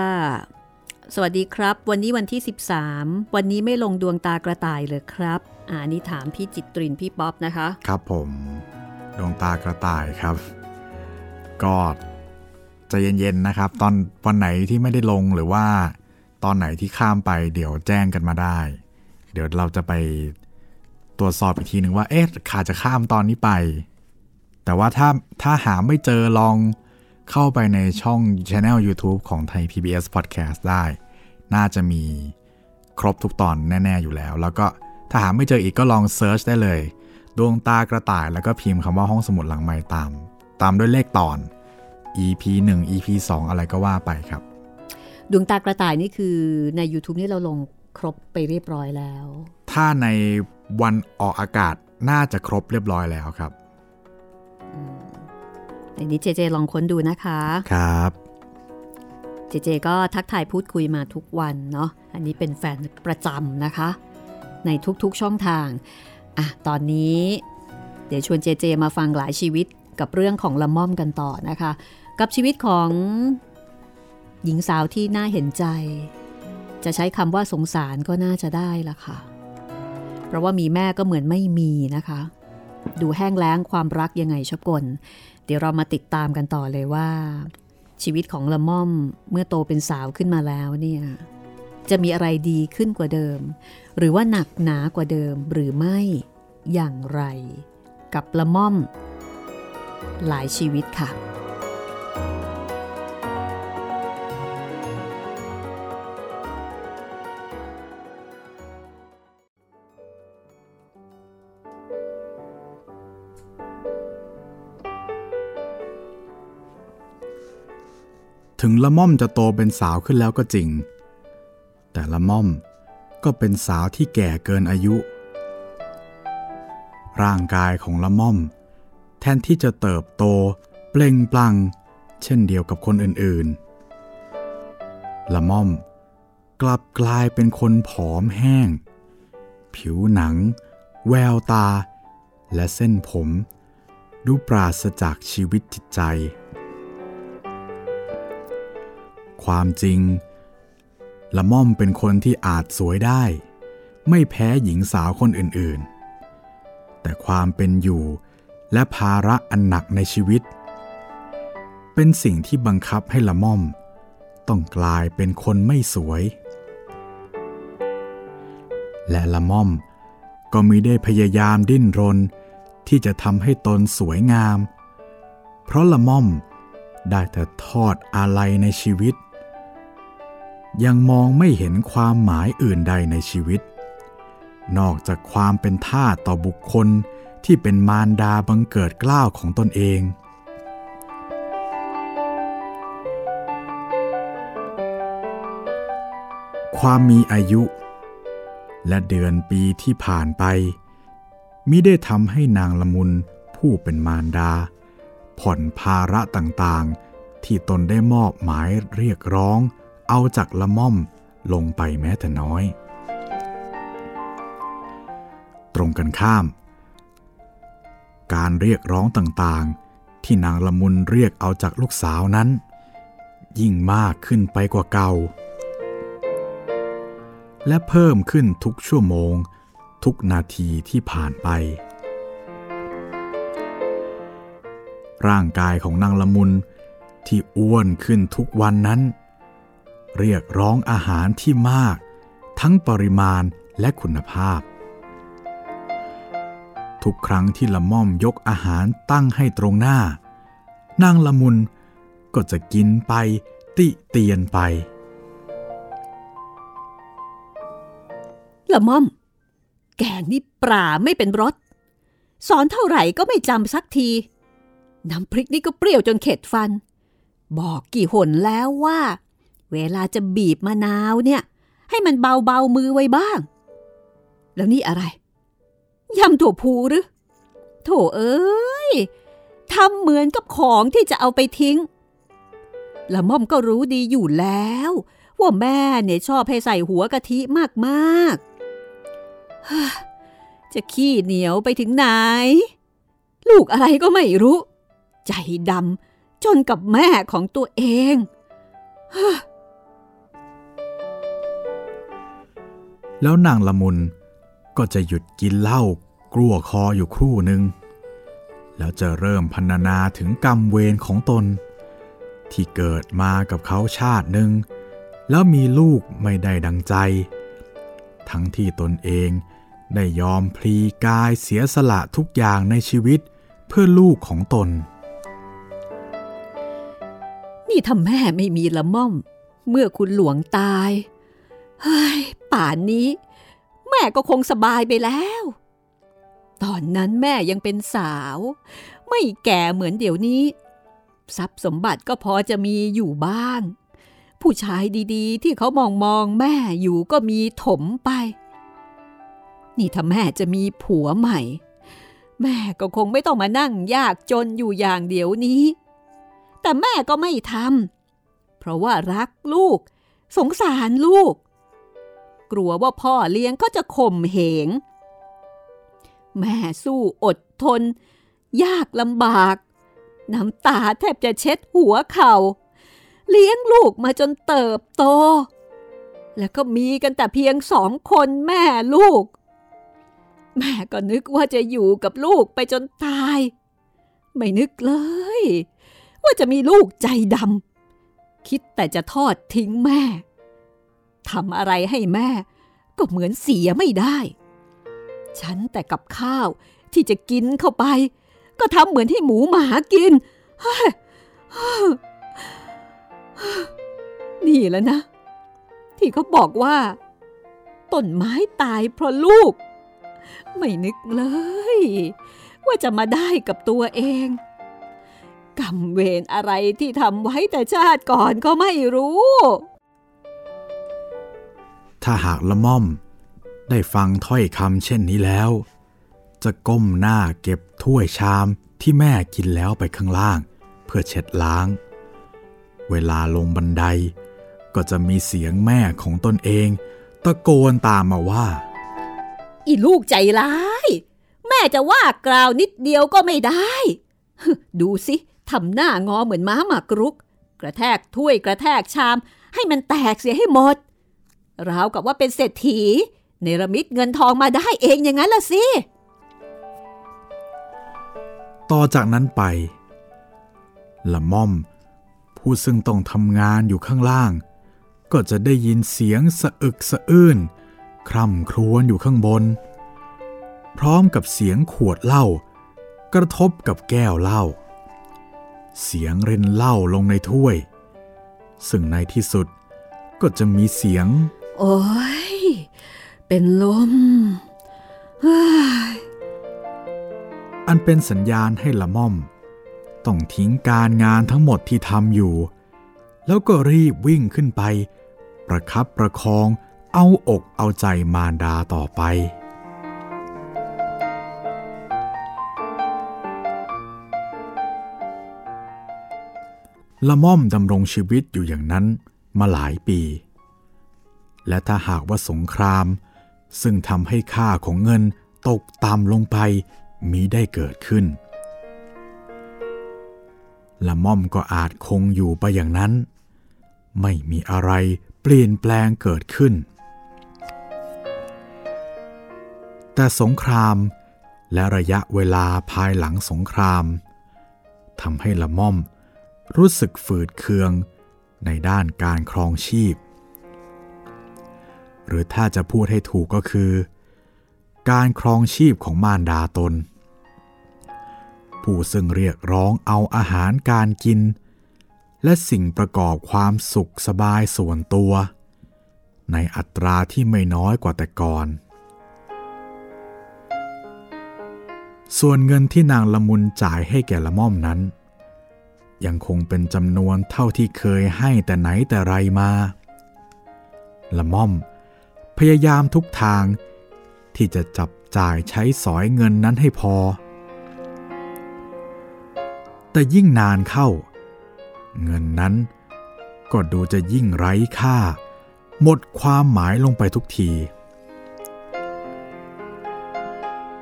สวัสดีครับ วันนี้วันที่ 13 วันนี้ไม่ลงดวงตากระต่ายเลยครับอ่านี่ถามพี่จิตรินพี่ป๊อปนะคะ ครับผมดวงตากระต่ายครับ ก็ใจเย็นๆนะครับ ตอนวันไหนที่ไม่ได้ลงหรือว่า ตอนไหนที่ข้ามไปเดี๋ยวแจ้งกันมาได้ เดี๋ยวเราจะไปตรวจสอบอีกทีหนึ่งว่า เอ๊ะขาจะข้ามตอนนี้ไป แต่ว่าถ้าถ้าหาไม่เจอลอง เข้าไปในช่อง Channel YouTube ของไทย PBS Podcast ได้ น่าจะมีครบทุกตอนแน่ ๆ อยู่แล้ว แล้วก็ถ้าหาไม่เจออีกก็ลองเซิร์ชได้เลย ดวงตากระต่ายแล้วก็พิมพ์คำว่าห้องสมุดหลังไม้ตาม ตามด้วยเลขตอน EP 1 EP 2 อะไรก็ว่าไปครับ ดวงตากระต่ายนี่คือใน YouTube นี่เราลงครบไปเรียบร้อยแล้ว ถ้าในวันออกอากาศน่าจะครบเรียบร้อยแล้วครับ ในนี้เจเจลองค้นดูนะคะ ครับ เจเจก็ทักทายพูดคุยมาทุกวันเนาะ อันนี้เป็นแฟนประจำนะคะ ในทุกๆช่องทาง อะ ตอนนี้ เดี๋ยวชวนเจเจมาฟังหลายชีวิตกับเรื่องของละม่อมกันต่อนะคะ กับชีวิตของหญิงสาวที่น่าเห็นใจ จะใช้คำว่าสงสารก็น่าจะได้ละค่ะ เพราะว่ามีแม่ก็เหมือนไม่มีนะคะ ดูแห้งแล้งความรักยังไงชอบกล เดี๋ยวเรามาติดตามกันต่อเลยว่า ชีวิตของละม่อมเมื่อโตเป็นสาวขึ้นมาแล้วเนี่ยจะมีอะไรดีขึ้นกว่าเดิม หรือว่าหนักหนากว่าเดิมหรือไม่อย่างไร กับละม่อม หลายชีวิตค่ะ ถึงละม่อมจะโตเป็นสาวขึ้นแล้วก็จริง แต่ละม่อมก็เป็นสาวที่แก่เกินอายุ ร่างกายของละม่อม แทนที่จะเติบโต เปล่งปลั่ง เช่นเดียวกับคนอื่นๆ ละม่อมกลับกลายเป็นคนผอมแห้ง ผิวหนัง แววตา และเส้นผม ดูปราศจากชีวิตจิตใจ ความจริง ละม่อมเป็นคนที่อาจสวยได้ ไม่แพ้หญิงสาวคนอื่นๆ แต่ความเป็นอยู่และภาระอันหนักในชีวิต เป็นสิ่งที่บังคับให้ละม่อม ต้องกลายเป็นคนไม่สวย และละม่อมก็มิได้พยายามดิ้นรนที่จะทำให้ตนสวยงาม เพราะละม่อมได้แต่ทอดอาลัยในชีวิต ยังมองไม่เห็นความหมายอื่นใดในชีวิต นอกจากความเป็นท่าต่อบุคคลที่เป็นมารดาบังเกิดกล้าวของตนเอง ความมีอายุ และเดือนปีที่ผ่านไปมิได้ทำให้นางละมุนผู้เป็นมารดา ผ่อนภาระต่างๆ ที่ตนได้มอบหมายเรียกร้อง เอาจากละม่อมลงไปแม้แต่น้อย ตรงกันข้าม การเรียกร้องต่างๆ ที่นางละมุนเรียกเอาจากลูกสาวนั้น ยิ่งมากขึ้นไปกว่าเก่า และเพิ่มขึ้นทุกชั่วโมง ทุกนาทีที่ผ่านไป ร่างกายของนางละมุนที่อ้วนขึ้นทุกวันนั้น เรียกร้องอาหารที่มาก ทั้งปริมาณและคุณภาพ ทุกครั้งที่ละม่อมยกอาหารตั้งให้ตรงหน้า นางละมุนก็จะกินไปติเตียนไปละม่อม แกงนี่ปลาไม่เป็นรสสอนเท่าไหร่ก็ไม่จำสักที น้ำพริกนี่ก็เปรี้ยวจนเข็ดฟัน บอกกี่หนแล้วว่า เวลาจะบีบมะนาวเนี่ย ให้มันเบาเบามือไว้บ้าง แล้วนี่อะไรยำถั่วพูหรือ โถเอ้ยทำเหมือนกับของที่จะเอาไปทิ้งละม่อมก็รู้ดีอยู่แล้ว ว่าแม่เนี่ยชอบให้ใส่หัวกะทิมากๆ จะขี้เหนียวไปถึงไหน ลูกอะไรก็ไม่รู้ ใจดำจนกับแม่ของตัวเอง แล้วนางละมุนก็จะหยุดกินเหล้ากลัวคออยู่ครู่หนึ่งแล้วจะเริ่มพันนาถึงกรรมเวรของตน ที่เกิดมากับเขาชาติหนึ่ง แล้วมีลูกไม่ได้ดังใจ ทั้งที่ตนเองได้ยอมพลีกายเสียสละทุกอย่างในชีวิตเพื่อลูกของตน นี่ถ้าแม่ไม่มีละม่อม เมื่อคุณหลวงตาย เฮ้ยป่านนี้ แม่ก็คงสบายไปแล้ว ตอนนั้นแม่ยังเป็นสาว ไม่แก่เหมือนเดี๋ยวนี้ ทรัพย์สมบัติก็พอจะมีอยู่บ้าง ผู้ชายดีๆ ที่เขามองมองแม่อยู่ก็มีถมไป นี่ถ้าแม่จะมีผัวใหม่ แม่ก็คงไม่ต้องมานั่งยากจนอยู่อย่างเดี๋ยวนี้ แต่แม่ก็ไม่ทำเพราะว่ารักลูก สงสารลูก กลัวว่าพ่อเลี้ยงก็จะข่มเหง แม่สู้อดทน ยากลำบาก น้ำตาแทบจะเช็ดหัวเขา่า เลี้ยงลูกมาจนเติบโต แล้วก็มีกันแต่เพียงสองคนแม่ลูก แม่ก็นึกว่าจะอยู่กับลูกไปจนตาย ไม่นึกเลย ว่าจะมีลูกใจดำคิดแต่จะทอดทิ้งแม่ ทำอะไรให้แม่ ก็เหมือนเสียไม่ได้ ฉันแต่กับข้าวที่จะกินเข้าไป ก็ทำเหมือนที่หมูหมากิน นี่แล้วนะ ที่เขาบอกว่าต้นไม้ตายเพราะลูก ไม่นึกเลย ว่าจะมาได้กับตัวเองกรรมเวรอะไรที่ทำไว้แต่ชาติก่อนก็ไม่รู้ ถ้าหากละม่อม ได้ฟังถ้อยคำเช่นนี้แล้ว จะก้มหน้าเก็บถ้วยชามที่แม่กินแล้วไปข้างล่าง เพื่อเช็ดล้าง เวลาลงบันได ก็จะมีเสียงแม่ของตนเอง ตะโกนตามมาว่า อีลูกใจร้าย แม่จะว่ากล่าวนิดเดียวก็ไม่ได้ ดูสิทำหน้างอเหมือนม้าหมากรุก กระแทกถ้วยกระแทกชาม ให้มันแตกเสียให้หมด ราวกับว่าเป็นเศรษฐี เนรมิตเงินทองมาได้เองอย่างนั้นล่ะสิ ต่อจากนั้นไป ละม่อม ผู้ซึ่งต้องทำงานอยู่ข้างล่าง ก็จะได้ยินเสียงสะอึกสะอื้นคร่ำครวญอยู่ข้างบน พร้อมกับเสียงขวดเหล้ากระทบกับแก้วเหล้าเสียงเรินเหล้าลงในถ้วย ซึ่งในที่สุดก็จะมีเสียง โอ้ย เป็นลมอันเป็นสัญญาณให้ละม่อม ต้องทิ้งการงานทั้งหมดที่ทำอยู่ แล้วก็รีบวิ่งขึ้นไป ประคับประคองเอาอกเอาใจมารดาต่อไป ละม่อมดำรงชีวิตอยู่อย่างนั้นมาหลายปี และถ้าหากว่าสงคราม ซึ่งทำให้ค่าของเงินตกต่ำลงไปมีได้เกิดขึ้น ละม่อมก็อาจคงอยู่ไปอย่างนั้น ไม่มีอะไรเปลี่ยนแปลงเกิดขึ้น แต่สงครามและระยะเวลาภายหลังสงครามทำให้ละม่อมรู้สึกฝืดเคืองในด้านการครองชีพ หรือถ้าจะพูดให้ถูกก็คือ การครองชีพของมารดาตน ผู้ซึ่งเรียกร้องเอาอาหารการกิน และสิ่งประกอบความสุขสบายส่วนตัว ในอัตราที่ไม่น้อยกว่าแต่ก่อน ส่วนเงินที่นางละมุนจ่ายให้แก่ละม่อมนั้น ยังคงเป็นจำนวนเท่าที่เคยให้แต่ไหนแต่ไรมาละม่อม พยายามทุกทาง ที่จะจับจ่ายใช้สอยเงินนั้นให้พอ แต่ยิ่งนานเข้า เงินนั้นก็ดูจะยิ่งไร้ค่า หมดความหมายลงไปทุกที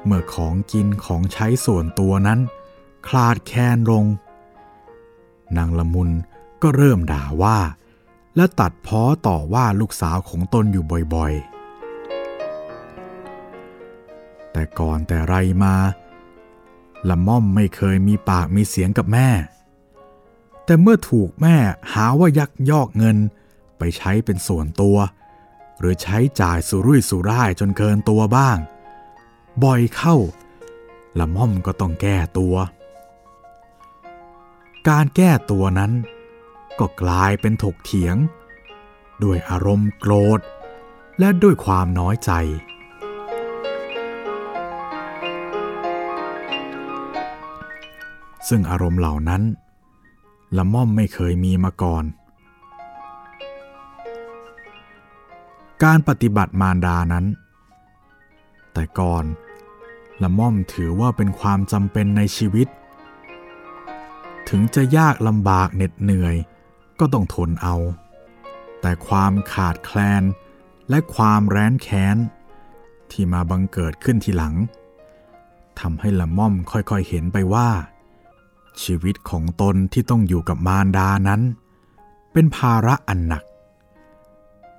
เมื่อของกินของใช้ส่วนตัวนั้น คลาดแคลนลง นางละมุนก็เริ่มด่าว่า และตัดพ้อต่อว่าลูกสาวของตนอยู่บ่อยๆ แต่ก่อนแต่ไรมาละม่อมไม่เคยมีปากมีเสียงกับแม่ แต่เมื่อถูกแม่หาว่ายักยอกเงินไปใช้เป็นส่วนตัว หรือใช้จ่ายสุรุ่ยสุร่ายจนเกินตัวบ้าง บ่อยเข้าละม่อมก็ต้องแก้ตัว การแก้ตัวนั้น ก็กลายเป็นถกเถียง ด้วยอารมณ์โกรธ และด้วยความน้อยใจ ซึ่งอารมณ์เหล่านั้น ละม่อมไม่เคยมีมาก่อน การปฏิบัติมารดานั้น แต่ก่อนละม่อมถือว่าเป็นความจำเป็นในชีวิต ถึงจะยากลำบากเหน็ดเหนื่อย ก็ต้องทนเอา แต่ความขาดแคลน และความแร้นแค้น ที่มาบังเกิดขึ้นทีหลังทำให้ละม่อมค่อยๆเห็นไปว่า ชีวิตของตนที่ต้องอยู่กับมารดานั้น เป็นภาระอันหนัก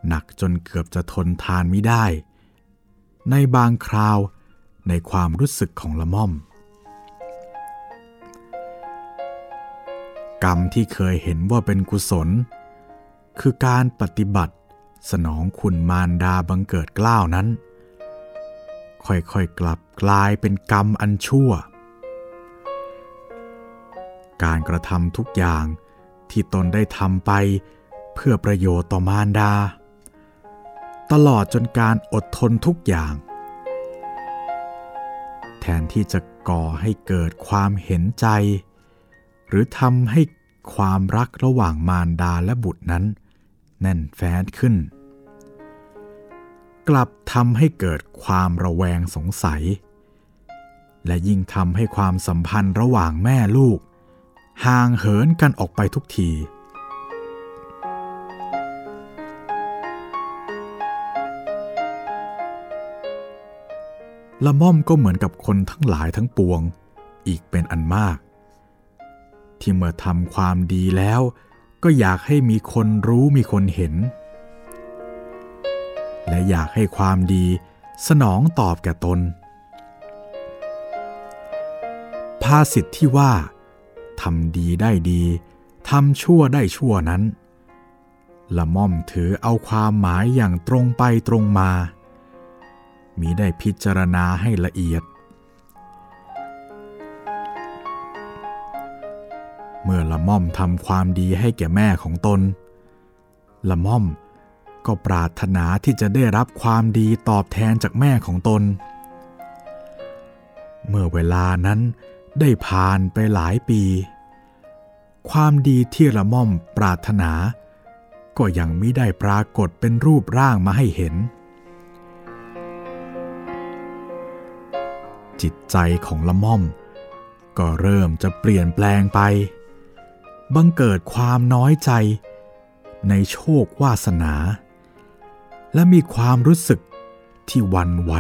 หนักจนเกือบจะทนทานไม่ได้ ในบางคราวในความรู้สึกของละม่อม รรมที่เคยเห็นว่าเป็นกุศล คือการปฏิบัติสนองคุณมารดาบังเกิดกล้าวนั้น ค่อยๆกลับกลายเป็นกรรมอันชั่ว การกระทำทุกอย่างที่ตนได้ทำไปเพื่อประโยชน์ต่อมารดา ตลอดจนการอดทนทุกอย่าง แทนที่จะก่อให้เกิดความเห็นใจ หรือทำให้ ความรักระหว่างมารดาและบุตรนั้น แน่นแฟ้นขึ้น กลับทำให้เกิดความระแวงสงสัย และยิ่งทำให้ความสัมพันธ์ระหว่างแม่ลูก ห่างเหินกันออกไปทุกทีละม่อมก็เหมือนกับคนทั้งหลายทั้งปวง อีกเป็นอันมาก ที่เมื่อทำความดีแล้ว ก็อยากให้มีคนรู้มีคนเห็น และอยากให้ความดีสนองตอบแก่ตน ภาษิตทที่ว่าทำดีได้ดีทำชั่วได้ชั่วนั้น ละม่อมถือเอาความหมายอย่างตรงไปตรงมามีได้พิจารณาให้ละเอียด เมื่อละม่อมทำความดีให้แก่แม่ของตน ละม่อมก็ปรารถนาที่จะได้รับความดีตอบแทนจากแม่ของตน เมื่อเวลานั้นได้ผ่านไปหลายปี ความดีที่ละม่อมปรารถนา ก็ยังไม่ได้ปรากฏเป็นรูปร่างมาให้เห็น จิตใจของละม่อมก็เริ่มจะเปลี่ยนแปลงไป บังเกิดความน้อยใจ ในโชควาสนา และมีความรู้สึกที่วันไหว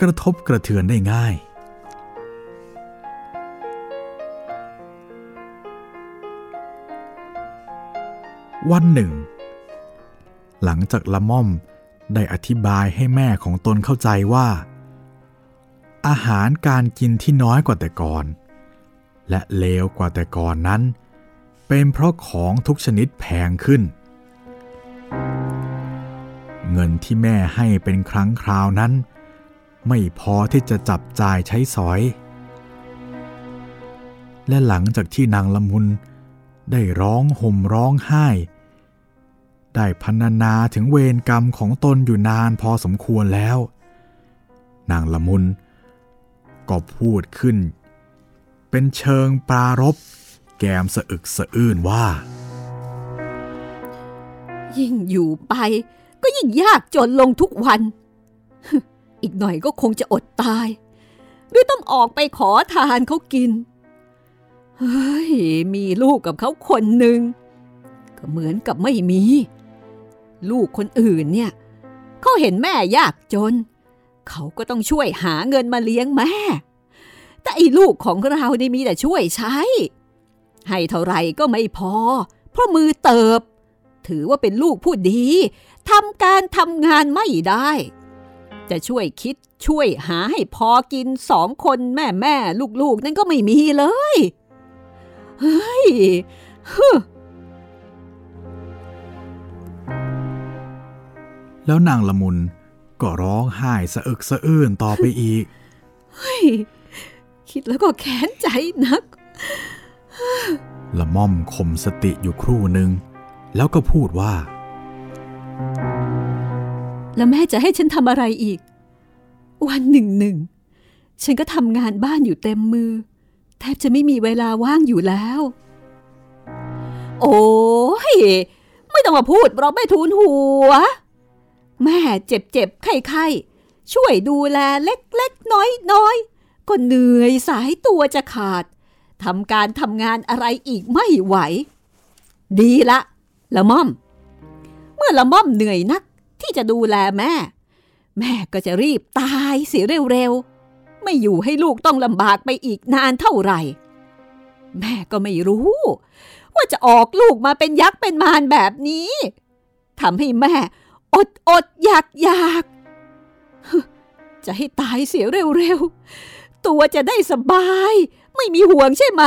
กระทบกระเทือนได้ง่าย วันหนึ่ง หลังจากละม่อมได้อธิบายให้แม่ของตนเข้าใจว่า อาหารการกินที่น้อยกว่าแต่ก่อน และเลวกว่าแต่ก่อนนั้นเป็นเพราะของทุกชนิดแพงขึ้น เงินที่แม่ให้เป็นครั้งคราวนั้น ไม่พอที่จะจับจ่ายใช้สอย และหลังจากที่นางละมุนได้ร้องห่มร้องไห้ ได้พรรณนาถึงเวรกรรมของตนอยู่นานพอสมควรแล้ว นางละมุนก็พูดขึ้น เป็นเชิงปรารบ แกมสะอึกสะอื้นว่า ยิ่งอยู่ไป ก็ยิ่งยากจนลงทุกวัน อีกหน่อยก็คงจะอดตาย หรือต้องออกไปขอทานเขากิน เฮ้ย มีลูกกับเขาคนหนึ่ง ก็เหมือนกับไม่มี ลูกคนอื่นเนี่ยเขาเห็นแม่ยากจน เขาก็ต้องช่วยหาเงินมาเลี้ยงแม่ แต่อ้ลูกของเราได้มีแต่ช่วยใช้ ให้เท่าไหร่ก็ไม่พอ เพราะมือเติบ ถือว่าเป็นลูกผู้ดีทำการทำงานไม่ได้ จะช่วยคิดช่วยหาให้พอกินสองคนแม่แม่ลูกๆ นั่นก็ไม่มีเลย เฮ้ยฮึแล้วนางละมุนก็ร้องไห้สะอึกสะอื้นต่อไปอีก เฮ้ย คิดแล้วก็แค้นใจนัก ละม่อมข่มสติอยู่ครู่หนึ่ง แล้วก็พูดว่า แล้วแม่จะให้ฉันทำอะไรอีก วันหนึ่งหนึ่ง ฉันก็ทำงานบ้านอยู่เต็มมือ แทบจะไม่มีเวลาว่างอยู่แล้ว โอ้ยไม่ต้องมาพูดเราไม่ทูลหัว แม่เจ็บเจ็บไข้ไข้ช่วยดูแลเล็กเล็กน้อยน้อยก็เหนื่อยสายตัวจะขาด ทำการทำงานอะไรอีกไม่ไหว ดีละละม่อม เมื่อละม่อมเหนื่อยนักที่จะดูแลแม่ แม่ก็จะรีบตายเสียเร็วๆ ไม่อยู่ให้ลูกต้องลำบากไปอีกนานเท่าไหร่ แม่ก็ไม่รู้ ว่าจะออกลูกมาเป็นยักษ์เป็นมารแบบนี้ทำให้แม่อดอดอยากอยากจะให้ตายเสียเร็วๆ ตัวจะได้สบาย ไม่มีห่วงใช่ไหม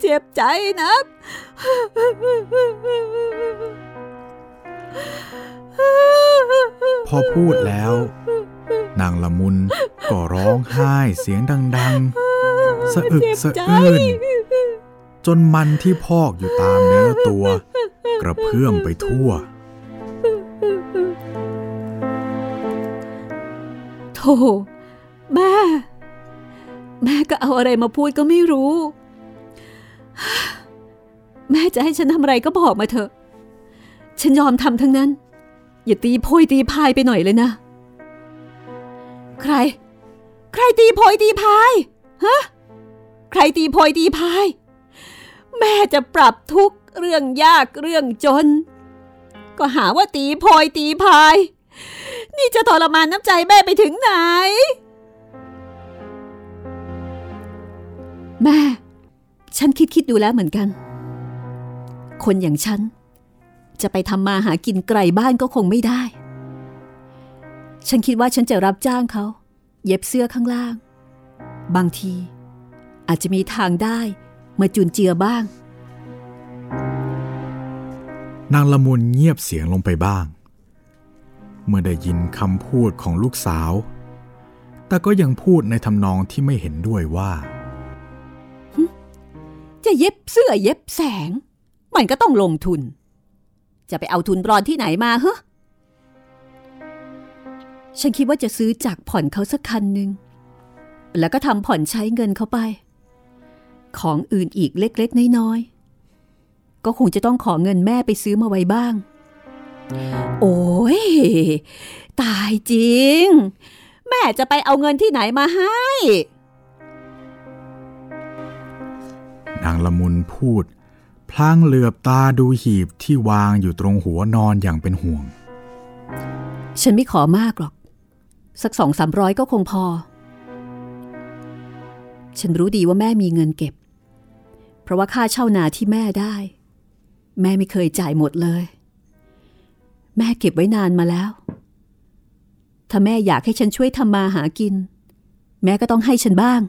เจ็บใจนัก พอพูดแล้ว นางละมุนก็ร้องไห้เสียงดัง ๆ สะอึกสะอื้นจนมันที่พอกอยู่ตามเนื้อตัว กระเพื่อมไปทั่ว แม่ แม่ก็เอาอะไรมาพูดก็ไม่รู้ แม่จะให้ฉันทำอะไรก็บอกมาเถอะ ฉันยอมทำทั้งนั้น อย่าตีโพยตีพายไปหน่อยเลยนะ ใคร ใครตีโพยตีพาย ฮะ ใครตีโพยตีพาย แม่จะปรับทุกเรื่องยากเรื่องจน ก็หาว่าตีโพยตีพาย นี่จะทรมานน้ำใจแม่ไปถึงไหน แม่ ฉันคิดคิดดูแล้วเหมือนกัน คนอย่างฉัน จะไปทำมาหากินไกลบ้านก็คงไม่ได้ ฉันคิดว่าฉันจะรับจ้างเขา เย็บเสื้อข้างล่าง บางที อาจจะมีทางได้มาจุนเจือบ้าง นางละมุนเงียบเสียงลงไปบ้าง เมื่อได้ยินคำพูดของลูกสาว แต่ก็ยังพูดในทำนองที่ไม่เห็นด้วยว่า จะเย็บเสื้อเย็บแสง มันก็ต้องลงทุน จะไปเอาทุนรอนที่ไหนมาเฮ้ฉันคิดว่าจะซื้อจากผ่อนเขาสักคันหนึ่ง แล้วก็ทำผ่อนใช้เงินเขาไป ของอื่นอีกเล็กๆน้อยๆก็คงจะต้องขอเงินแม่ไปซื้อมาไว้บ้าง โอ้ยตายจริง แม่จะไปเอาเงินที่ไหนมาให้ นางละมุนพูด พลางเหลือบตาดูหีบที่วางอยู่ตรงหัวนอนอย่างเป็นห่วง ฉันไม่ขอมากหรอก สักสองสามร้อยก็คงพอ ฉันรู้ดีว่าแม่มีเงินเก็บ เพราะว่าค่าเช่านาที่แม่ได้ แม่ไม่เคยจ่ายหมดเลย แม่เก็บไว้นานมาแล้ว ถ้าแม่อยากให้ฉันช่วยทำมาหากิน แม่ก็ต้องให้ฉันบ้าง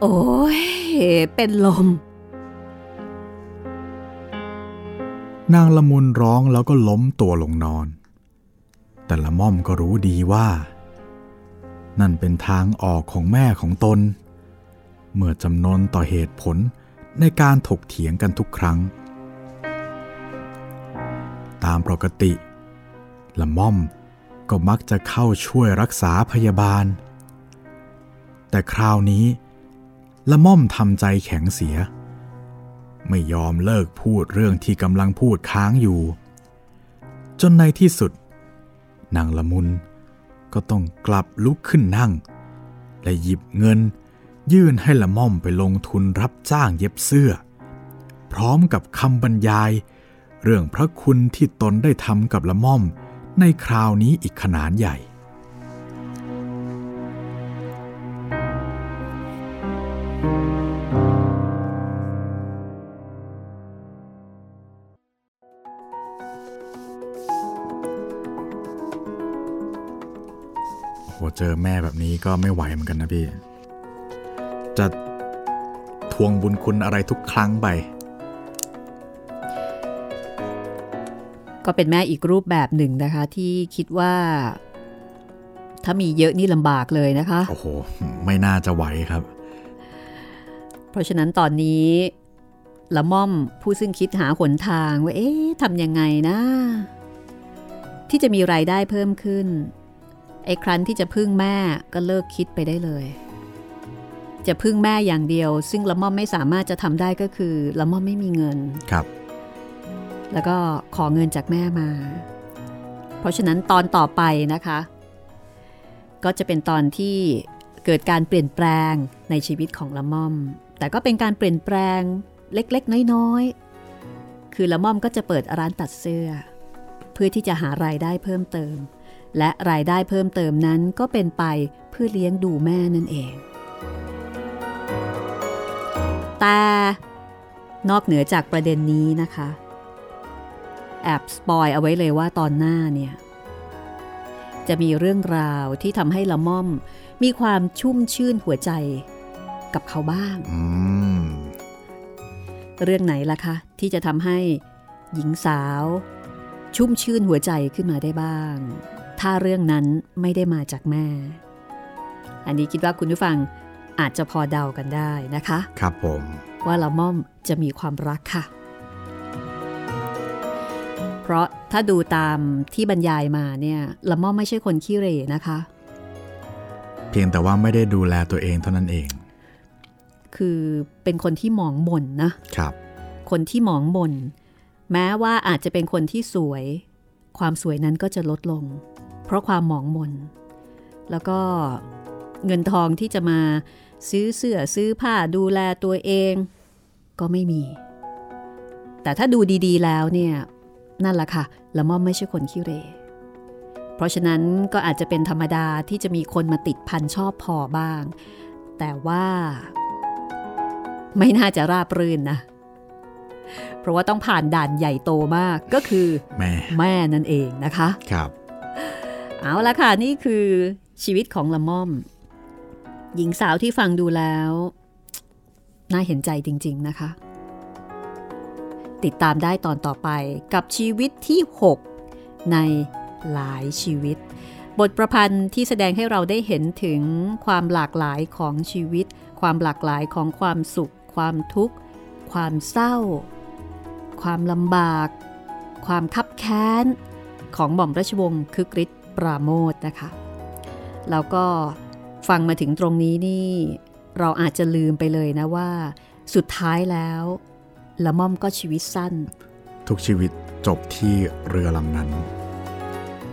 โอ้ยเป็นลม นางละมุนร้องแล้วก็ล้มตัวลงนอน แต่ละม่อมก็รู้ดีว่า นั่นเป็นทางออกของแม่ของตน เมื่อจำนนต่อเหตุผลในการถกเถียงกันทุกครั้ง ตามปกติ ละม่อมก็มักจะเข้าช่วยรักษาพยาบาล แต่คราวนี้ละม่อมทำใจแข็งเสีย ไม่ยอมเลิกพูดเรื่องที่กำลังพูดค้างอยู่ จนในที่สุด นางละมุนก็ต้องกลับลุกขึ้นนั่ง และหยิบเงินยื่นให้ละม่อมไปลงทุนรับจ้างเย็บเสื้อ พร้อมกับคำบรรยาย เรื่องพระคุณที่ตนได้ทำกับละม่อมในคราวนี้อีกขนาดใหญ่ โอ้โหเจอแม่แบบนี้ก็ไม่ไหวเหมือนกันนะพี่ จะทวงบุญคุณอะไรทุกครั้งไป ก็เป็นแม่อีกรูปแบบหนึ่งนะคะ ที่คิดว่า ถ้ามีเยอะนี่ลำบากเลยนะคะ โอ้โห ไม่น่าจะไหวครับ เพราะฉะนั้นตอนนี้ละม่อมผู้ซึ่งคิดหาหนทางว่า เอ๊ะทำยังไงนะ ที่จะมีรายได้เพิ่มขึ้น ไอ้ครั้นที่จะพึ่งแม่ก็เลิกคิดไปได้เลย จะพึ่งแม่อย่างเดียว ซึ่งละม่อมไม่สามารถจะทำได้ก็คือละม่อมไม่มีเงินครับ แล้วก็ขอเงินจากแม่มา เพราะฉะนั้นตอนต่อไปนะคะ ก็จะเป็นตอนที่เกิดการเปลี่ยนแปลงในชีวิตของละม่อม แต่ก็เป็นการเปลี่ยนแปลงเล็กๆ น้อยๆ คือละม่อมก็จะเปิดร้านตัดเสื้อ เพื่อที่จะหารายได้เพิ่มเติม และรายได้เพิ่มเติมนั้นก็เป็นไปเพื่อเลี้ยงดูแม่นั่นเอง แต่นอกเหนือจากประเด็นนี้นะคะ แอบสปอยเอาไว้เลยว่าตอนหน้าเนี่ย จะมีเรื่องราวที่ทำให้ละม่อมมีความชุ่มชื่นหัวใจกับเขาบ้าง เรื่องไหนล่ะคะ ที่จะทำให้หญิงสาว ชุ่มชื่นหัวใจขึ้นมาได้บ้าง ถ้าเรื่องนั้นไม่ได้มาจากแม่ อันนี้คิดว่าคุณผู้ฟังอาจจะพอเดากันได้นะคะ ครับผม ว่าละม่อมจะมีความรักค่ะ เพราะถ้าดูตามที่บรรยายมาเนี่ยละม่อมไม่ใช่คนขี้เรนะคะ เพียงแต่ว่าไม่ได้ดูแลตัวเองเท่านั้นเอง คือเป็นคนที่หมองหม่นนะครับ คนที่หมองหม่นแม้ว่าอาจจะเป็นคนที่สวย ความสวยนั้นก็จะลดลง เพราะความหมองหม่นแล้วก็เงินทองที่จะมาซื้อเสื้อซื้อผ้าดูแลตัวเอง ก็ไม่มี แต่ถ้าดูดีๆแล้วเนี่ย นั่นแหละค่ะละม่อมไม่ใช่คนขี้เร เพราะฉะนั้นก็อาจจะเป็นธรรมดาที่จะมีคนมาติดพันชอบพอบ้าง แต่ว่า ไม่น่าจะราบรื่นนะ เพราะว่าต้องผ่านด่านใหญ่โตมากก็คือแม่แม่นั่นเองนะคะครับ เอาละค่ะนี่คือชีวิตของละม่อม หญิงสาวที่ฟังดูแล้ว น่าเห็นใจจริง ๆ นะคะ ติดตามได้ตอนต่อไปกับชีวิตที่ 6 ในหลายชีวิต บทประพันธ์ที่แสดงให้เราได้เห็นถึงความหลากหลายของชีวิต ความหลากหลายของความสุข ความทุกข์ ความเศร้า ความลำบาก ความคับแค้น ของหม่อมราชวงศ์คึกฤทธิ์ปราโมทนะคะ แล้วก็ฟังมาถึงตรงนี้นี่ เราอาจจะลืมไปเลยนะว่า สุดท้ายแล้ว ละม่อมก็ชีวิตสั้น ทุกชีวิตจบที่เรือลำนั้น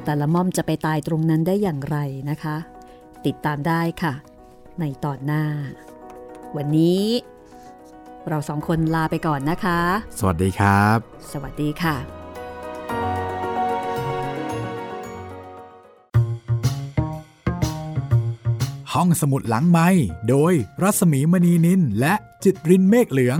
แต่ละม่อมจะไปตายตรงนั้นได้อย่างไรนะคะ ติดตามได้ค่ะ ในตอนหน้า วันนี้ เราสองคนลาไปก่อนนะคะ สวัสดีครับ สวัสดีค่ะ ห้องสมุดหลังไม้โดยรัสมีมณีนินและจิตรินเมฆเหลือง